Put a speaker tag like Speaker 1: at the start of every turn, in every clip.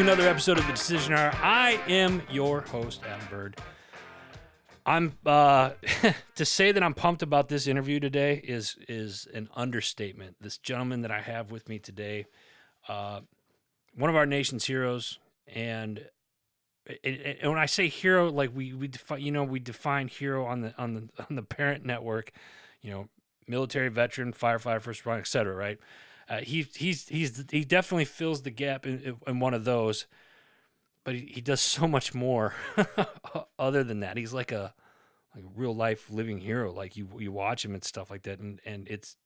Speaker 1: Another episode of the Decision Hour. I am your host, Adam Bird. I'm uh, to say that I'm pumped about this interview today is is an understatement. This gentleman that I have with me today, uh, one of our nation's heroes, and and when I say hero, like we we define, you know, we define hero on the on the on the parent network, you know, military veteran, firefighter, first responder, et cetera, right? Uh, he he's he's he definitely fills the gap in, in one of those, but he, he does so much more other than that. He's like a like real life living hero. Like you you watch him and stuff like that, and and it's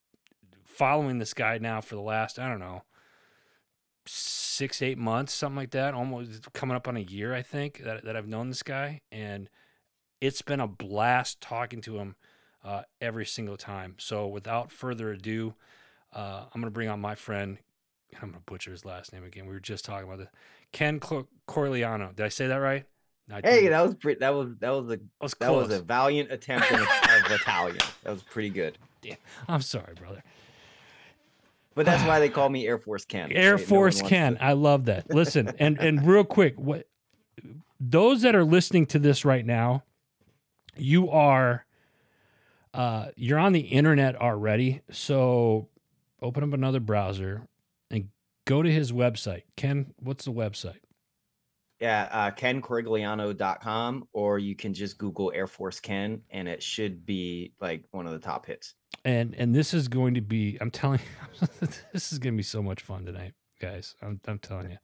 Speaker 1: following this guy now for the last I don't know six eight months something like that, almost coming up on a year I think that that I've known this guy, and it's been a blast talking to him uh, every single time. So without further ado. Uh, I'm going to bring on my friend. I'm going to butcher his last name again. We were just talking about this. Ken Cor- Corigliano. Did I say that right?
Speaker 2: I hey, that was pretty. That was that was a was that was a valiant attempt of Italian. That was pretty good.
Speaker 1: Damn. I'm sorry, brother.
Speaker 2: But that's why they call me Air Force Ken.
Speaker 1: Air right? Force no Ken. To... I love that. Listen, and and real quick, what those that are listening to this right now, you are uh you're on the internet already. So open up another browser and go to his website. Ken, what's the website?
Speaker 2: Yeah, uh, kencorigliano.com, or you can just Google Air Force Ken, and it should be like one of the top hits.
Speaker 1: And and this is going to be, I'm telling you, this is going to be so much fun tonight, guys. I'm, I'm telling you.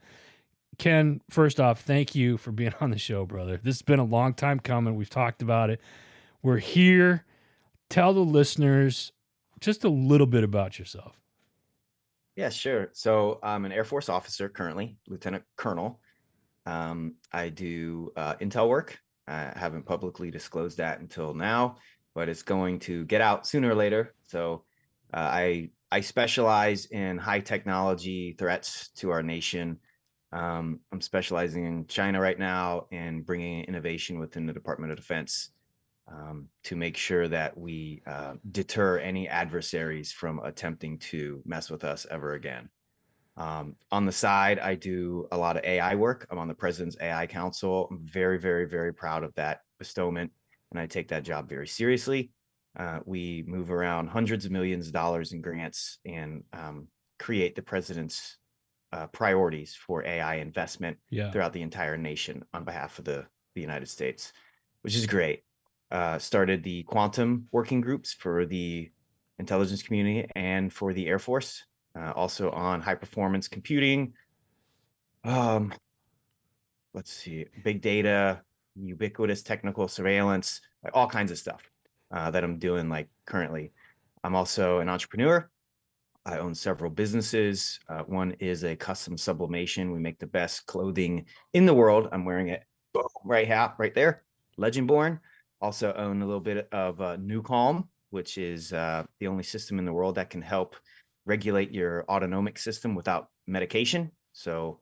Speaker 1: Ken, first off, thank you for being on the show, brother. This has been a long time coming. We've talked about it. We're here. Tell the listeners just a little bit about yourself.
Speaker 2: Yeah, sure. So I'm an Air Force officer currently, Lieutenant Colonel. Um, I do uh, intel work. I haven't publicly disclosed that until now, but it's going to get out sooner or later. So uh, I I specialize in high technology threats to our nation. Um, I'm specializing in China right now and bringing innovation within the Department of Defense um, to make sure that we uh, deter any adversaries from attempting to mess with us ever again. Um, on the side, I do a lot of AI work. I'm on the President's AI Council. I'm very, very, very proud of that bestowment, and I take that job very seriously. Uh, we move around hundreds of millions of dollars in grants and um, create the president's uh, priorities for AI investment yeah. throughout the entire nation on behalf of the, the United States, which is great uh, started the quantum working groups for the intelligence community and for the Air Force, uh, also on high performance computing. Um, let's see, big data, ubiquitous technical surveillance, like all kinds of stuff uh, that I'm doing like currently. I'm also an entrepreneur. I own several businesses. Uh, one is a custom sublimation. We make the best clothing in the world. I'm wearing it right hat right there, Legend Born also own a little bit of uh, NuCalm, which is uh, the only system in the world that can help regulate your autonomic system without medication. So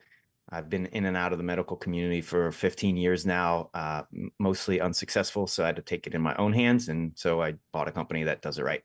Speaker 2: I've been in and out of the medical community for 15 years now, uh, mostly unsuccessful. So I had to take it in my own hands. And so I bought a company that does it right.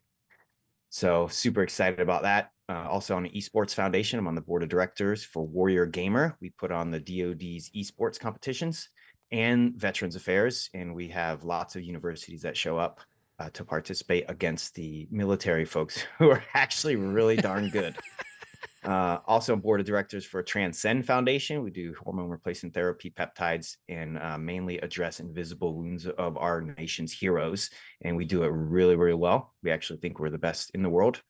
Speaker 2: So super excited about that. Uh, also on the Esports Foundation, I'm on the board of directors for Warrior Gamer. We put on the DoD's esports competitions and Veterans Affairs, and we have lots of universities that show up uh, to participate against the military folks who are actually really darn good. uh, also, board of directors for Transcend Foundation. We do hormone replacement therapy, peptides, and uh, mainly address invisible wounds of our nation's heroes. And we do it really, really well. We actually think we're the best in the world.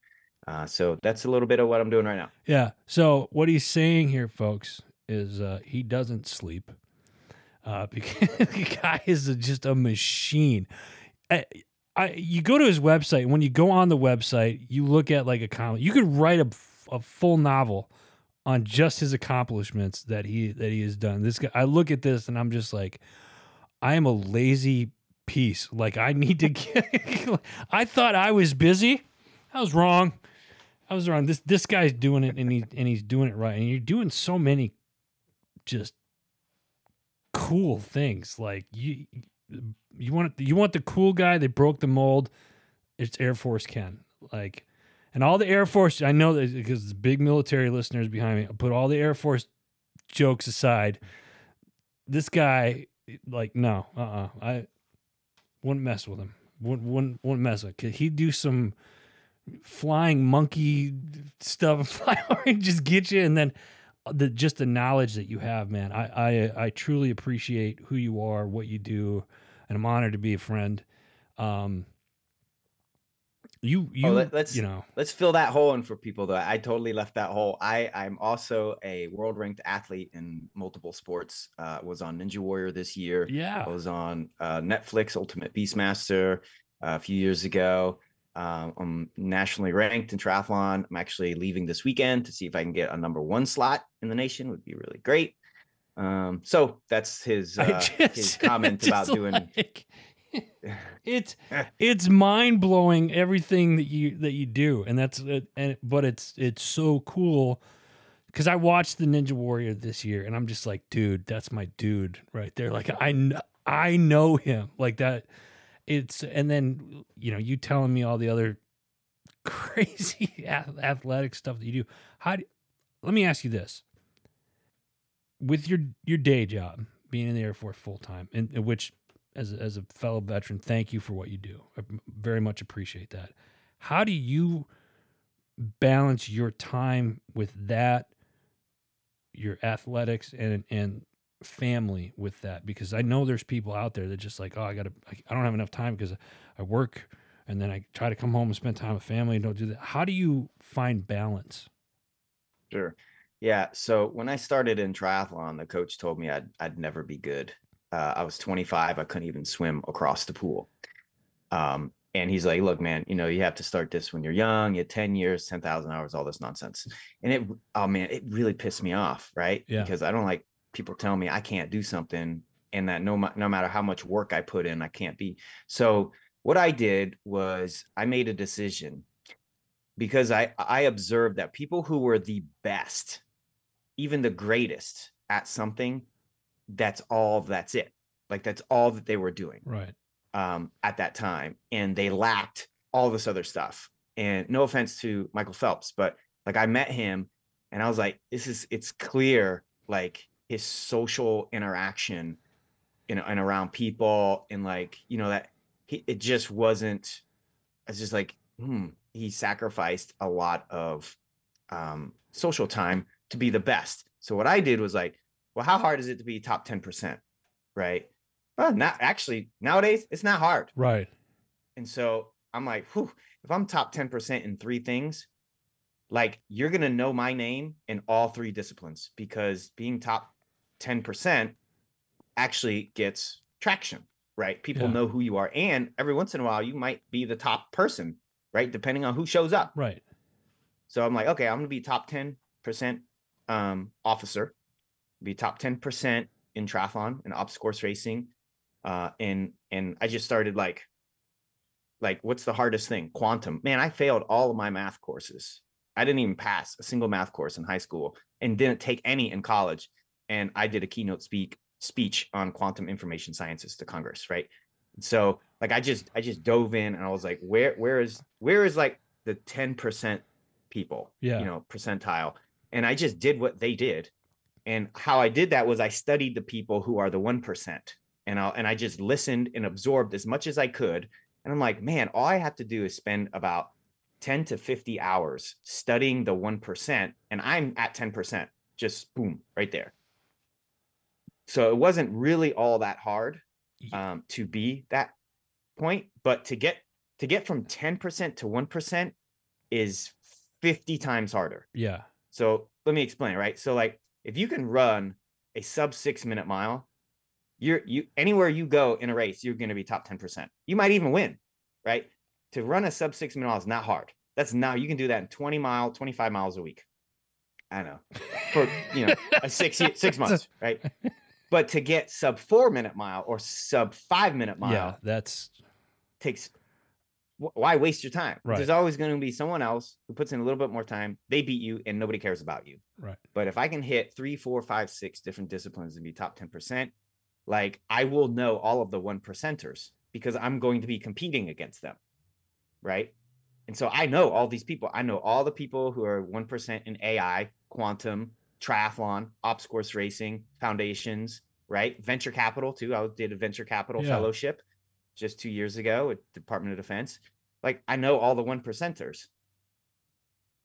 Speaker 2: Uh, so that's a little bit of what I'm doing right now.
Speaker 1: Yeah. So what he's saying here, folks, is uh, he doesn't sleep uh, because the guy is a, just a machine. I, I, you go to his website, and when you go on the website, you look at like a comic. You could write a, a full novel on just his accomplishments that he that he has done. This guy, I look at this and I'm just like, I am a lazy piece. Like I need to get. I thought I was busy. I was wrong. I was wrong. This this guy's doing it and he and he's doing it right. And you're doing so many just cool things. Like you, you want you want the cool guy that broke the mold. It's Air Force Ken. Like, and all the Air Force. I know that because it's big military listeners behind me. Put all the Air Force jokes aside, this guy, like, no, uh, uh I wouldn't mess with him. Wouldn't wouldn't, wouldn't mess with. Could he do some flying monkey stuff, and just get you, and then the just the knowledge that you have, man. I I I truly appreciate who you are, what you do, and I'm honored to be a friend. Um, you you
Speaker 2: Oh, let, let's
Speaker 1: you know
Speaker 2: let's fill that hole in for people though. I totally left that hole. I I'm also a world ranked athlete in multiple sports. Uh, was on Ninja Warrior this year.
Speaker 1: yeah
Speaker 2: I was on uh, Netflix Ultimate Beastmaster uh, a few years ago. Um, I'm nationally ranked in triathlon. I'm actually leaving this weekend to see if I can get a number one slot in the nation. Would be really great. Um, so that's his uh, his comment about doing.
Speaker 1: like- it's it's mind blowing everything that you that you do, and that's it. And but it's it's so cool because I watched the Ninja Warrior this year, and I'm just like, dude, that's my dude right there. Like I I know him like that. It's and then you know you telling me all the other crazy athletic stuff that you do. How do, let me ask you this: with your your day job, being in the Air Force full time, in, which as a, as a fellow veteran, thank you for what you do. I very much appreciate that. How do you balance your time with that, your athletics, and and family with that? Because I know there's people out there that just like, oh, I gotta, I, I don't have enough time because I work, and then I try to come home and spend time with family and don't do that. How do you find balance?
Speaker 2: Sure. Yeah. So when I started in triathlon, the coach told me I'd I'd never be good. Uh, I was 25. I couldn't even swim across the pool. Um, and he's like, "Look, man, you know you have to start this when you're young. You have 10 years, 10,000 hours, all this nonsense." And it, oh man, it really pissed me off, right?
Speaker 1: Yeah.
Speaker 2: Because I don't like people tell me I can't do something, and that no no matter how much work I put in, I can't be. So what I did was I made a decision because I I observed that people who were the best, even the greatest at something, that's all that's it. Like that's all that they were doing
Speaker 1: Right.
Speaker 2: um, at that time, and they lacked all this other stuff. And no offense to Michael Phelps, but like I met him, and I was like, this is it's clear like his social interaction, you know, and around people, and like you know that he it just wasn't. It's just like hmm, he sacrificed a lot of um, social time to be the best. So what I did was like, well, how hard is it to be top ten percent, right? Well, not actually nowadays it's not hard.
Speaker 1: Right.
Speaker 2: And so I'm like, whew, if I'm top 10% in three things, like you're gonna know my name in all three disciplines because being top 10% actually gets traction, right? People
Speaker 1: Yeah.
Speaker 2: know who you are. And every once in a while, you might be the top person, right? Depending on who shows up.
Speaker 1: Right.
Speaker 2: So I'm like, okay, I'm gonna be top 10% um, officer, be top 10% in triathlon and ops course racing. Uh, and and I just started like, like, what's the hardest thing? Quantum. Man, I failed all of my math courses. I didn't even pass a single math course in high school and didn't take any in college. And I did a keynote speak speech on quantum information sciences to Congress, right? So like I just I just dove in and I was like, where where is where is like the 10% people,
Speaker 1: Yeah.
Speaker 2: you know, percentile. And I just did what they did. And how I did that was I studied the people who are the 1%. And I and I just listened and absorbed as much as I could. And I'm like, man, all I have to do is spend about 10 to 50 hours studying the 1%. And I'm at 10%, just boom, right there. So it wasn't really all that hard um, to be that point, but to get to get from 10% to 1% is 50 times harder.
Speaker 1: Yeah.
Speaker 2: So let me explain, right? So like if you can run a sub 6 minute mile, you're you anywhere you go in a race, you're going to be top 10%. You might even win, right? To run a sub 6 minute mile is not hard. That's now you can do that in 20 mile, 25 miles a week. I know. For, you know, a 6 6 months, right? But to get sub 4 minute mile or sub 5 minute mile
Speaker 1: Yeah. That's
Speaker 2: takes why waste your time
Speaker 1: Right.
Speaker 2: there's always going to be someone else who puts in a little bit more time they beat you and nobody cares about you
Speaker 1: right.
Speaker 2: but if i can hit three four five six different disciplines and be top 10% like i will know all of the one percenters because i'm going to be competing against them right and so i know all these people i know all the people who are 1% in ai quantum triathlon, ops course racing, foundations, right? Venture capital too. I did a venture capital
Speaker 1: Yeah.
Speaker 2: fellowship just two years ago at the Department of Defense. Like I know all the one percenters.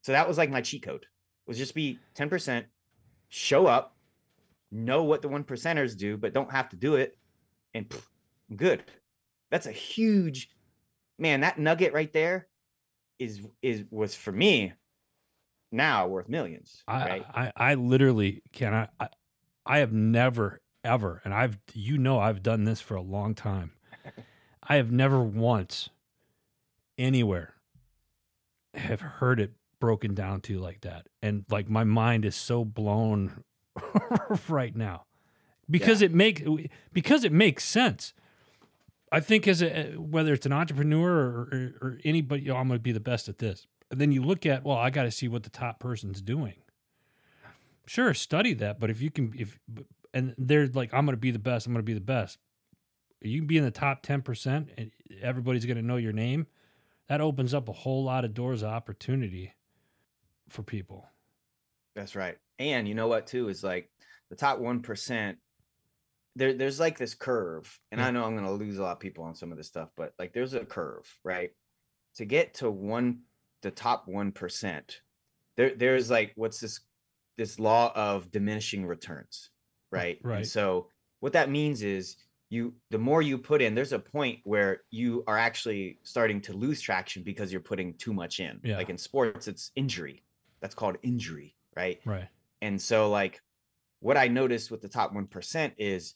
Speaker 2: So that was like my cheat code. Was just be 10%, show up, know what the one percenters do, but don't have to do it, and pff, good. That's a huge man. That nugget right there is is was for me now worth millions.
Speaker 1: I,
Speaker 2: right?
Speaker 1: I, I literally can I, I I have never ever and I've you know I've done this for a long time. I have never once anywhere have heard it broken down to like that. And like my mind is so blown right now. Because it make because it makes sense. I think as a whether it's an entrepreneur or, or, or anybody, you know, I'm going to be the best at this. And then you look at, well, I got to see what the top person's doing. Sure, study that, but if you can, if and they're like, I'm going to be the best, I'm going to be the best. You can be in the top ten percent, and everybody's going to know your name. That opens up a whole lot of doors of opportunity for people.
Speaker 2: That's right. And you know what too is like the top one percent. There, there's like this curve, and
Speaker 1: Yeah.
Speaker 2: I know I'm gonna lose a lot of people on some of this stuff, but like there's a curve, right? To get to one, the top one percent, there, there's like what's this, this law of diminishing returns, right?
Speaker 1: right.
Speaker 2: And so what that means is you, the more you put in, there's a point where you are actually starting to lose traction because you're putting too much in.
Speaker 1: Yeah.
Speaker 2: Like in sports, it's injury. That's called injury, right?
Speaker 1: Right.
Speaker 2: And so like what I noticed with the top 1% is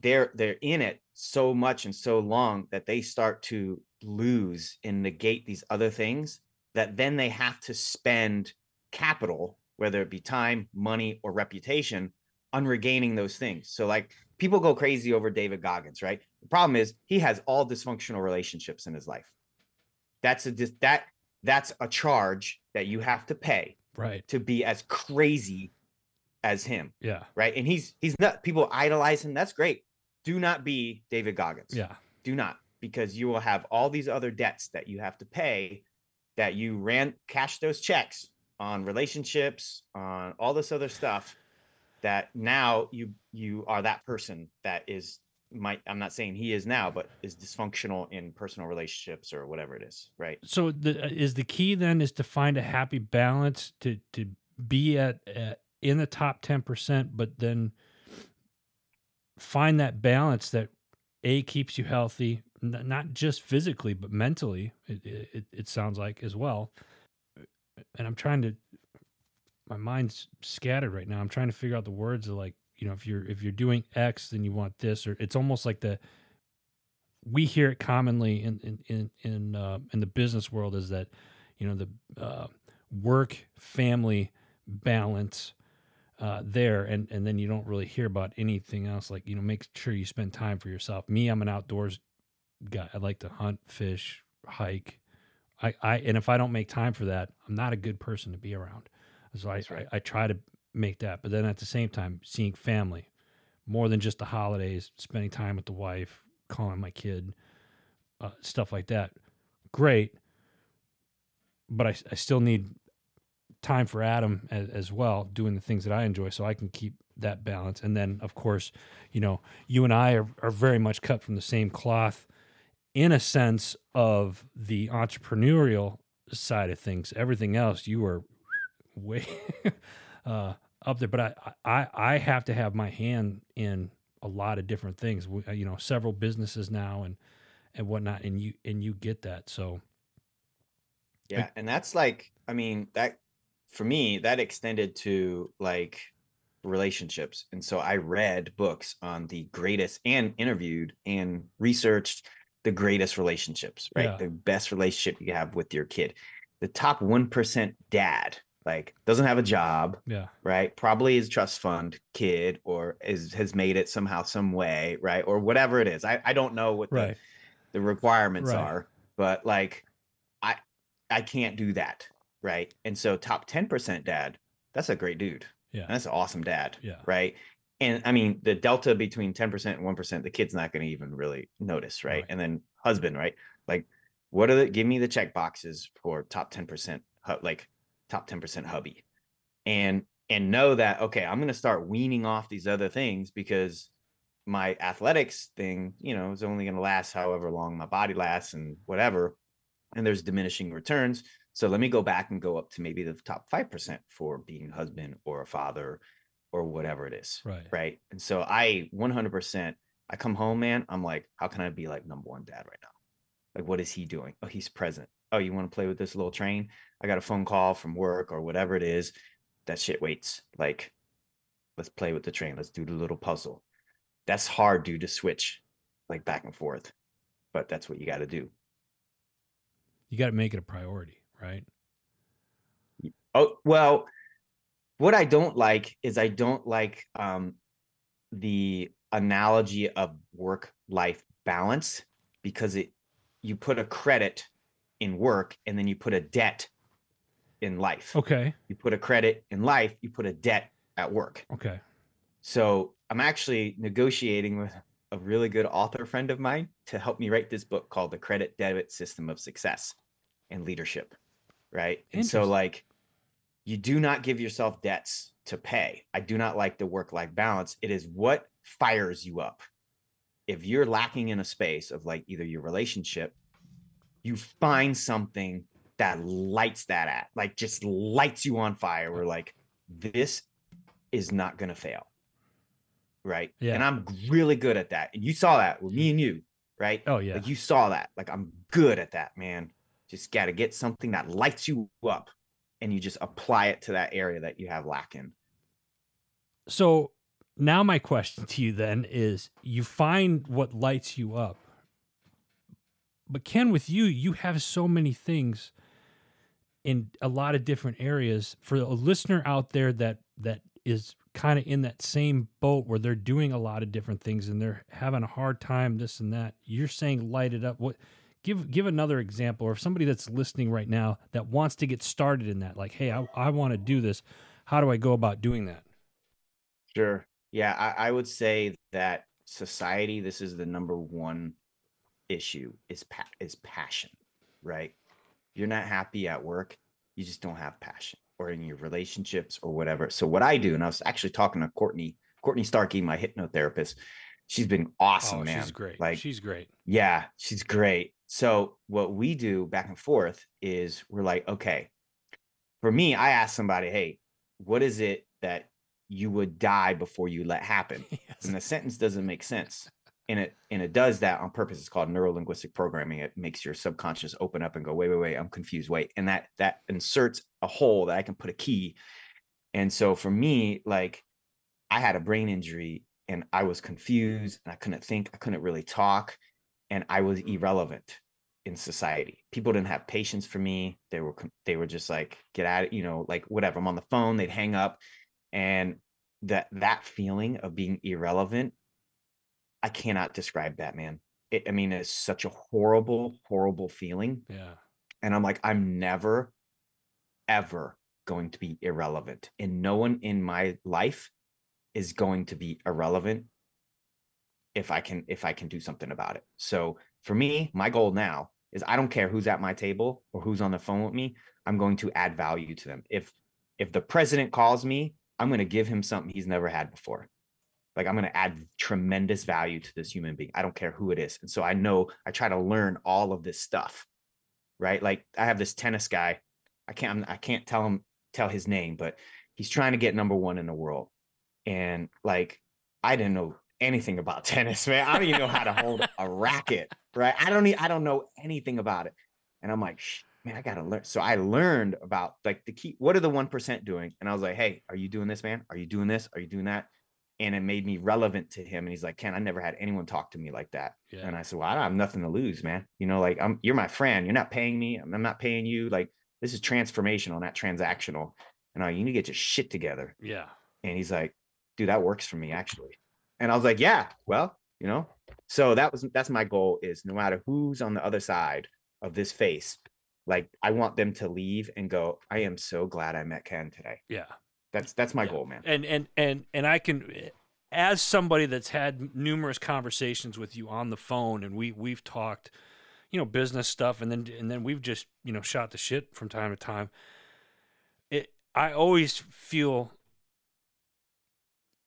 Speaker 2: they're they're in it so much and so long that they start to lose and negate these other things that then they have to spend capital whether it be time, money or reputation on regaining those things. So like people go crazy over David Goggins, right? The problem is he has all dysfunctional relationships in his life. That's a that that's a charge that you have to pay
Speaker 1: Right.
Speaker 2: to be as crazy as him,
Speaker 1: Yeah.
Speaker 2: right? And he's he's not people idolize him. That's great. Do not be David Goggins.
Speaker 1: Yeah.
Speaker 2: Do not because you will have all these other debts that you have to pay that you ran cash those checks on relationships, on all this other stuff that now you you are that person that is might I'm not saying he is now, but is dysfunctional in personal relationships or whatever it is, right?
Speaker 1: So the is the key then is to find a happy balance to to be at, at in the top 10% but then find that balance that a keeps you healthy not just physically but mentally it, it, it sounds like as well. And i'm trying to my mind's scattered right now. I'm trying to figure out the words of like you know if you're if you're doing x then you want this or it's almost like the we hear it commonly in in in in, uh, in the business world is that you know the uh, work family balance uh, there and and then you don't really hear about anything else. Like you know make sure you spend time for yourself. Me i'm an outdoors guy i like to hunt fish hike i i and if i don't make time for that i'm not a good person to be around so I,
Speaker 2: right.
Speaker 1: I i try to make that but then at the same time seeing family more than just the holidays spending time with the wife calling my kid uh, stuff like that great but I, I still need time for Adam as, as well, doing the things that I enjoy, so I can keep that balance. And then, of course, you know, you and I are, are very much cut from the same cloth in a sense of the entrepreneurial side of things. Everything else, you are way uh, up there. But I, I, I have to have my hand in a lot of different things. We- You know, several businesses now and and whatnot, and you and you get that. So
Speaker 2: Yeah, and that's like, I mean, that for me, that extended to like relationships. And so I read books on the greatest and interviewed and researched the greatest relationships, right?
Speaker 1: Yeah.
Speaker 2: The best relationship you have with your kid. The top 1% dad, like doesn't have a job,
Speaker 1: yeah,
Speaker 2: right? Probably is trust fund kid or is has made it somehow, some way, right? Or whatever it is. I, I don't know what the,
Speaker 1: right.
Speaker 2: the requirements
Speaker 1: Right.
Speaker 2: are but like i i can't do that right and so top 10% dad that's a great dude
Speaker 1: Yeah.
Speaker 2: that's an awesome dad
Speaker 1: Yeah.
Speaker 2: right and i mean the delta between 10% and 1% the kid's not going to even really notice right?
Speaker 1: Right.
Speaker 2: and then husband right like what are the give me the check boxes for top 10% like top 10% hubby and and know that okay i'm going to start weaning off these other things because my athletics thing you know is only going to last however long my body lasts and whatever and there's diminishing returns so let me go back and go up to maybe the top 5% for being a husband or a father or whatever it is
Speaker 1: Right.
Speaker 2: right? And so i 100% i come home man i'm like how can i be like number one dad right now? Like what is he doing? Oh he's present. Oh you want to play with this little train? I got a phone call from work or whatever it is that shit waits. Like let's play with the train. Let's do the little puzzle. That's hard dude to switch like back and forth but that's what you got to do.
Speaker 1: You got to make it a priority, right?
Speaker 2: Oh, well, what I don't like is I don't like um the analogy of work life balance because it you put a credit in work and then you put a debt in life.
Speaker 1: Okay.
Speaker 2: You put a credit in life, you put a debt at work.
Speaker 1: Okay.
Speaker 2: So I'm actually negotiating with a really good author friend of mine to help me write this book called The Credit Debit System of Success and Leadership. Right. And so, like, you do not give yourself debts to pay. I do not like the work life balance. It is what fires you up. If you're lacking in a space of like either your relationship, you find something that lights that at, like just lights you on fire. We're like, this is not going to fail. Right.
Speaker 1: Yeah.
Speaker 2: And I'm really good at that. And you saw that with me and you. Right.
Speaker 1: Oh yeah.
Speaker 2: Like you saw that. Like I'm good at that, man. Just got to get something that lights you up and you just apply it to that area that you have lacking.
Speaker 1: So now my question to you then is you find what lights you up. But Ken, with you, you have so many things in a lot of different areas. For a listener out there that that is kind of in that same boat where they're doing a lot of different things and they're having a hard time, this and that. You're saying light it up. What give give another example or if somebody that's listening right now that wants to get started in that, like, hey, I, I want to do this. How do I go about doing that?
Speaker 2: Sure. Yeah, I, I would say that society, this is the number one issue is pa- is passion, right? You're not happy at work, you just don't have passion, or in your relationships or whatever. So what I do, and I was actually talking to Courtney, Courtney Starkey, my hypnotherapist. She's been oh, awesome,
Speaker 1: oh,
Speaker 2: man.
Speaker 1: she's great.
Speaker 2: Like
Speaker 1: she's great.
Speaker 2: Yeah, she's great. So what we do back and forth is we're like, okay, for me, I ask somebody, hey, what is it that you would die before you let happen?
Speaker 1: Yes.
Speaker 2: And the sentence doesn't make sense. And it and it does that on purpose. It's called neuro linguistic programming. It makes your subconscious open up and go, wait, wait, wait, I'm confused. Wait. And that that inserts a hole that I can put a key. And so for me, like I had a brain injury and I was confused and I couldn't think, I couldn't really talk, and I was mm-hmm. irrelevant in society. People didn't have patience for me. They were they were just like, get it, you know, like whatever. I'm on the phone, they'd hang up. And that that feeling of being irrelevant, I cannot describe that, man. It, I mean, it's such a horrible, horrible feeling.
Speaker 1: Yeah.
Speaker 2: And I'm like, I'm never, ever going to be irrelevant. And no one in my life is going to be irrelevant if I can if I can do something about it. So for me, my goal now is I don't care who's at my table or who's on the phone with me. I'm going to add value to them. If if the president calls me, I'm going to give him something he's never had before. Like I'm going to add tremendous value to this human being. I don't care who it is. And so I know I try to learn all of this stuff. Right? Like I have this tennis guy. I can't I can't tell him tell his name, but he's trying to get number 1 in the world. And like I didn't know anything about tennis, man. I don't even know how to hold a racket, right? I don't I don't know anything about it. And I'm like, man, I gotta learn. So I learned about like the key. What are the one percent doing? And I was like, hey, are you doing this, man? Are you doing this? Are you doing that? And it made me relevant to him. And he's like, Ken, I never had anyone talk to me like that.
Speaker 1: Yeah.
Speaker 2: And I said, well, I don't have nothing to lose, man. You know, like I'm you're my friend. You're not paying me. I'm I'm not paying you. Like this is transformational, not transactional. And I, you need to get your shit together.
Speaker 1: yeah.
Speaker 2: And he's like, dude, that works for me actually. And I was like, yeah, well, you know, so that was that's my goal is no matter who's on the other side of this face, like I want them to leave and go, I am so glad I met Ken today.
Speaker 1: Yeah.
Speaker 2: That's that's my
Speaker 1: Yeah.
Speaker 2: goal, man.
Speaker 1: And and and and I can as somebody that's had numerous conversations with you on the phone and we we've talked you know business stuff and then and then we've just you know shot the shit from time to time it I always feel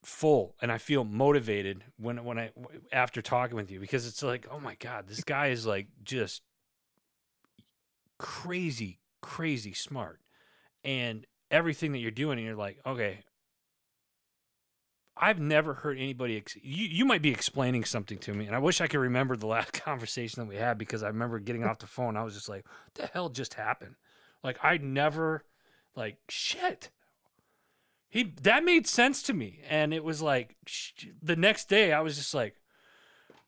Speaker 1: full and I feel motivated when when I after talking with you because it's like, oh my god, this guy is like just crazy, crazy smart, and everything that you're doing, and you're like, okay. I've never heard anybody. Ex- you you might be explaining something to me, and I wish I could remember the last conversation that we had because I remember getting off the phone. I was just like, "What the hell just happened?" Like I never, like shit he that made sense to me. And it was like sh- the next day i was just like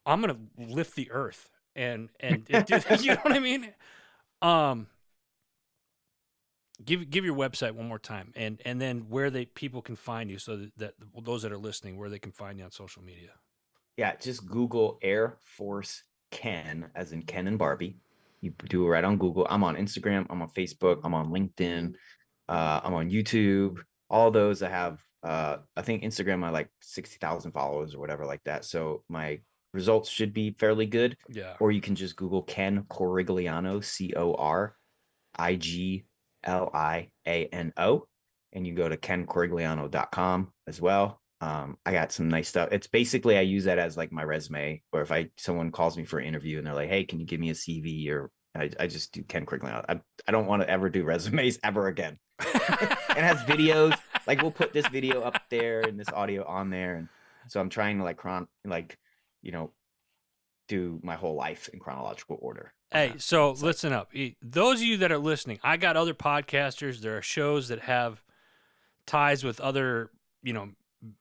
Speaker 1: i'm gonna lift the earth and and do that, you know what i mean? Um give give your website one more time and and then where they people can find you so that, that those that are listening where they can find you on social media.
Speaker 2: Yeah just google air force ken as in ken and barbie. You do it right on google. I'm on instagram. I'm on facebook. I'm on linkedin. Uh, i'm on youtube all those I have uh I think Instagram I like 60,000 followers or whatever like that. So my results should be fairly good.
Speaker 1: Yeah.
Speaker 2: Or you can just Google Ken Corigliano, C O R I G L I A N O, and you go to kencorigliano.com as well. Um, I got some nice stuff. It's basically I use that as like my resume, or if I someone calls me for an interview and they're like, "Hey, can you give me a CV?" or I, I just do Ken Corigliano. I, I don't want to ever do resumes ever again. it has videos. Like we'll put this video up there and this audio on there, and so I'm trying to like chron like you know do my whole life in chronological order.
Speaker 1: Hey, so listen up. Those of you that are listening, I got other podcasters. There are shows that have ties with other, you know,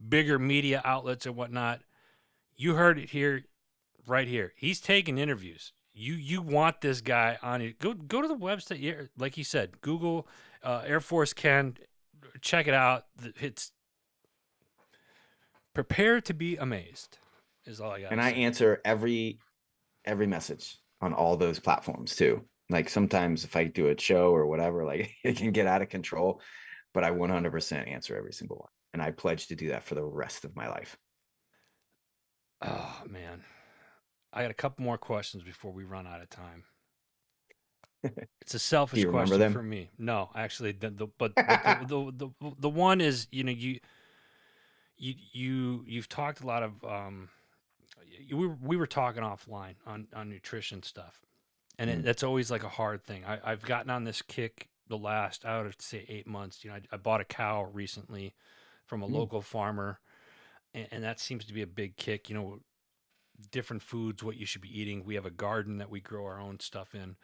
Speaker 1: bigger media outlets and whatnot. You heard it here, right here. He's taking interviews. You you want this guy on it? Go go to the website. Like he said, Google uh, Air Force Ken. Check it out. It's prepare to be amazed. Is all I got.
Speaker 2: And I answer every every message on all those platforms too. Like sometimes if I do a show or whatever, like it can get out of control, but I 100% answer every single one. And I pledge to do that for the rest of my life.
Speaker 1: Oh man. I got a couple more questions before we run out of time. It's a selfish question for me. No, actually, the, the but, but the, the, the the one is you know you you you you've talked a lot of um we were, we were talking offline on on nutrition stuff, and mm. it, that's always like a hard thing. I, I've gotten on this kick the last I would say eight months. You know, I, I bought a cow recently from a mm. local farmer, and, and that seems to be a big kick. You know, different foods, what you should be eating. We have a garden that we grow our own stuff in.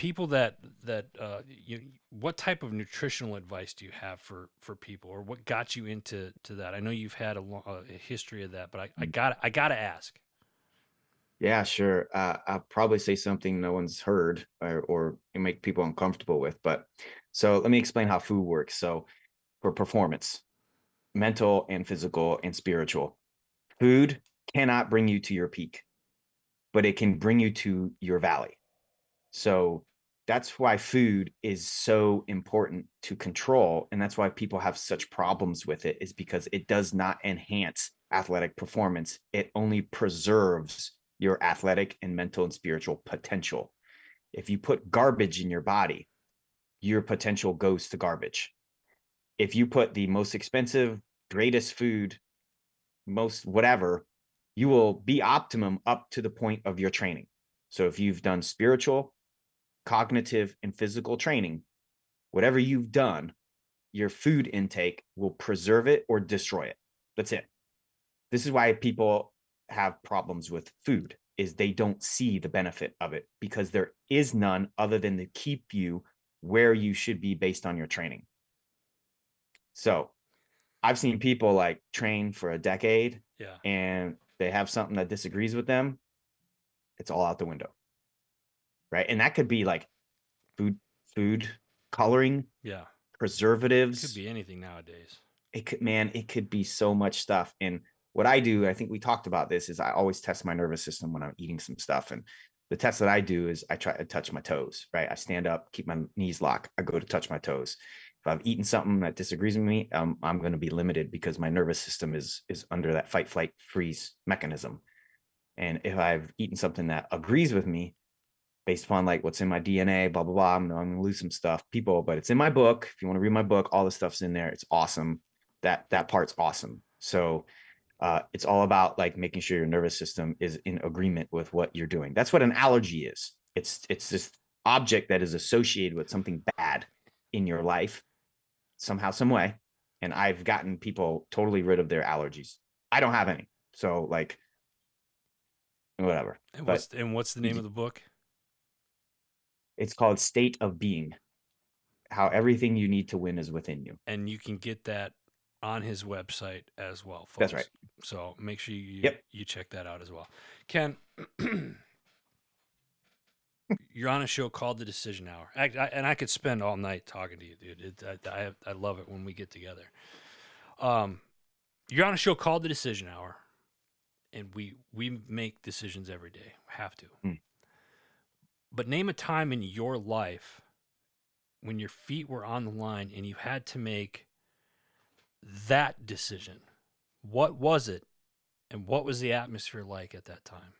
Speaker 1: People that that uh, you, what type of nutritional advice do you have for for people, or what got you into to that? I know you've had a, long, a history of that, but I, I mm. got I got to ask.
Speaker 2: Yeah, sure. Uh, I'll probably say something no one's heard or, or make people uncomfortable with. But so let me explain how food works. So for performance, mental and physical and spiritual, Food cannot bring you to your peak, but it can bring you to your valley. So that's why food is so important to control. And that's why people have such problems with it, is because it does not enhance athletic performance. It only preserves your athletic and mental and spiritual potential. If you put garbage in your body, your potential goes to garbage. If you put the most expensive, greatest food most whatever, you will be optimum up to the point of your training. So if you've done spiritual, cognitive, and physical training, whatever you've done, your food intake will preserve it or destroy it. That's it. This is why people have problems with food is they don't see the benefit of it because there is none other than to keep you where you should be based on your training. So I've seen people like train for a decade,
Speaker 1: yeah,
Speaker 2: and they have something that disagrees with them. It's all out the window, right? And that could be like food, food coloring,
Speaker 1: yeah,
Speaker 2: preservatives.
Speaker 1: It could be anything nowadays.
Speaker 2: It could, man, it could be so much stuff. And what I do, I think we talked about this, is I always test my nervous system when I'm eating some stuff. And the test that I do is I try to touch my toes, right? I stand up, keep my knees locked. I go to touch my toes if I've eaten something that disagrees with me, um, I'm going to be limited because my nervous system is is under that fight, flight, freeze mechanism. And if I've eaten something that agrees with me, based upon like what's in my DNA, blah blah blah, I'm, I'm going to lose some stuff, people. But it's in my book. If you want to read my book, all the stuff's in there. It's awesome. that that part's awesome. So uh, it's all about like making sure your nervous system is in agreement with what you're doing. That's what an allergy is. It's it's this object that is associated with something bad in your life somehow, some way. And I've gotten people totally rid of their allergies. I don't have any. So like whatever.
Speaker 1: And what's, but, and what's the name of the book?
Speaker 2: It's called State of Being. How everything you need to win is within you.
Speaker 1: And you can get that on his website as well. Folks.
Speaker 2: That's right.
Speaker 1: So make sure you
Speaker 2: yep.
Speaker 1: you check that out as well. Ken, you're on a show called The Decision Hour, I, I, and I could spend all night talking to you, dude. It, I, I, I love it when we get together. Um, you're on a show called The Decision Hour, and we we make decisions every day. We have to. Mm. But name a time in your life when your feet were on the line and you had to make that decision. What was it, and what was the atmosphere like at that time?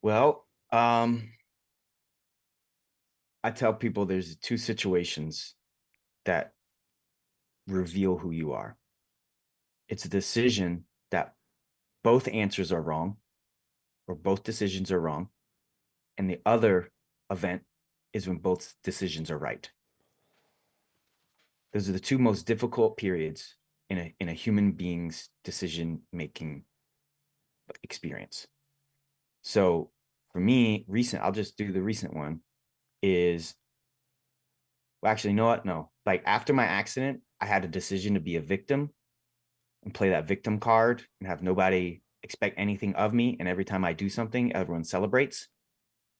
Speaker 2: Well, um, I tell people there's two situations that reveal who you are. It's a decision that both answers are wrong, or both decisions are wrong. And the other event is when both decisions are right. Those are the two most difficult periods in a in a human being's decision making experience. So for me, recent, I'll just do the recent one is well, actually, you know what? No, like after my accident, I had a decision to be a victim and play that victim card and have nobody expect anything of me. And every time I do something, everyone celebrates.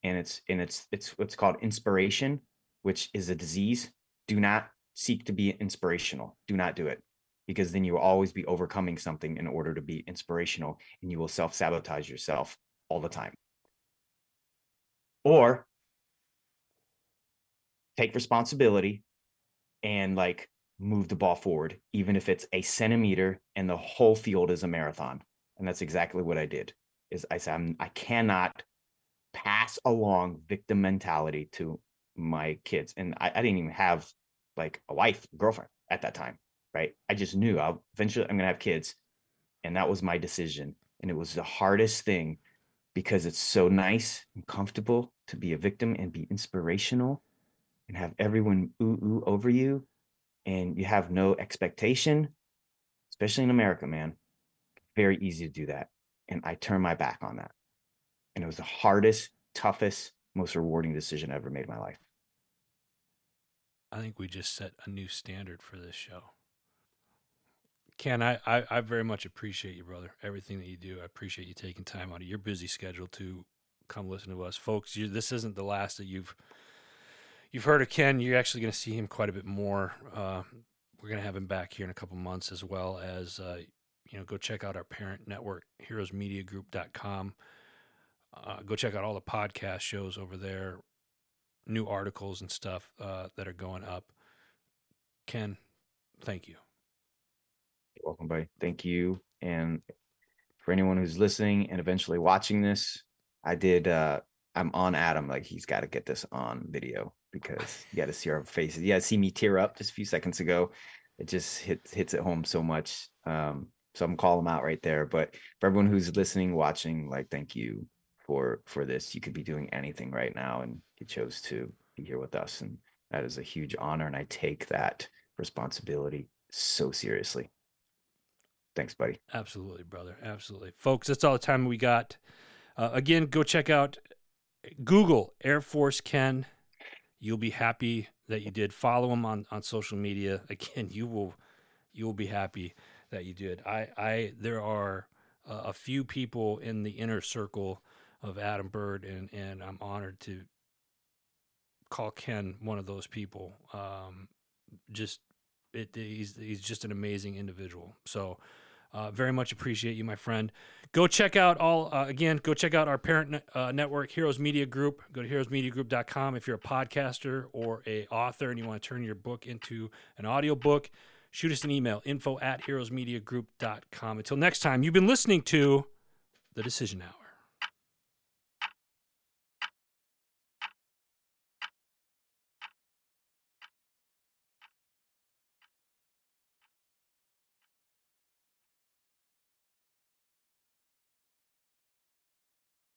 Speaker 2: And it's and it's it's what's called inspiration, which is a disease. Do not seek to be inspirational. Do not do it because then you will always be overcoming something in order to be inspirational and you will self sabotage yourself all the time. Or take responsibility and like move the ball forward, even if it's a centimeter and the whole field is a marathon. And that's exactly what I did. Is I said I'm, I cannot pass along victim mentality to my kids, and I, I didn't even have like a wife, girlfriend at that time, right? I just knew I'll eventually I'm gonna have kids, and that was my decision. And it was the hardest thing because it's so nice and comfortable to be a victim and be inspirational and have everyone ooh ooh over you, and you have no expectation, especially in America, man. Very easy to do that, and I turned my back on that, and it was the hardest, toughest, most rewarding decision I ever made in my life.
Speaker 1: I think we just set a new standard for this show. Ken, I, I, I, very much appreciate you, brother. Everything that you do, I appreciate you taking time out of your busy schedule to come listen to us, folks. You, this isn't the last that you've you've heard of Ken. You're actually going to see him quite a bit more. Uh, we're going to have him back here in a couple months, as well as uh, you know, go check out our parent network, heroesmediagroup.com. Uh, go check out all the podcast shows over there new articles and stuff uh, that are going up. Ken, thank you.
Speaker 2: You're welcome, buddy. Thank you. And for anyone who's listening and eventually watching this, I did. uh I'm on Adam. Like he's got to get this on video because you got to see our faces. To see me tear up just a few seconds ago. It just hits hits it home so much. Um, so I'm calling him out right there. But for everyone who's listening, watching, like, thank you for for this. You could be doing anything right now, and you chose to be here with us, and that is a huge honor. And I take that responsibility so seriously. Thanks, buddy.
Speaker 1: Absolutely, brother. Absolutely, folks. That's all the time we got. Uh, again, go check out Google Air Force Ken. You'll be happy that you did. Follow him on on social media. Again, you will you will be happy that you did. I I there are uh, a few people in the inner circle of Adam Bird, and and I'm honored to call Ken one of those people. Um, just it, he's he's just an amazing individual. So. Uh, very much appreciate you, my friend. Go check out all uh, again. Go check out our parent ne- uh, network, Heroes Media Group. Go to heroesmediagroup.com if you're a podcaster or a author and you want to turn your book into an audio book. Shoot us an email, info at heroesmediagroup.com. Until next time, you've been listening to The Decision Hour.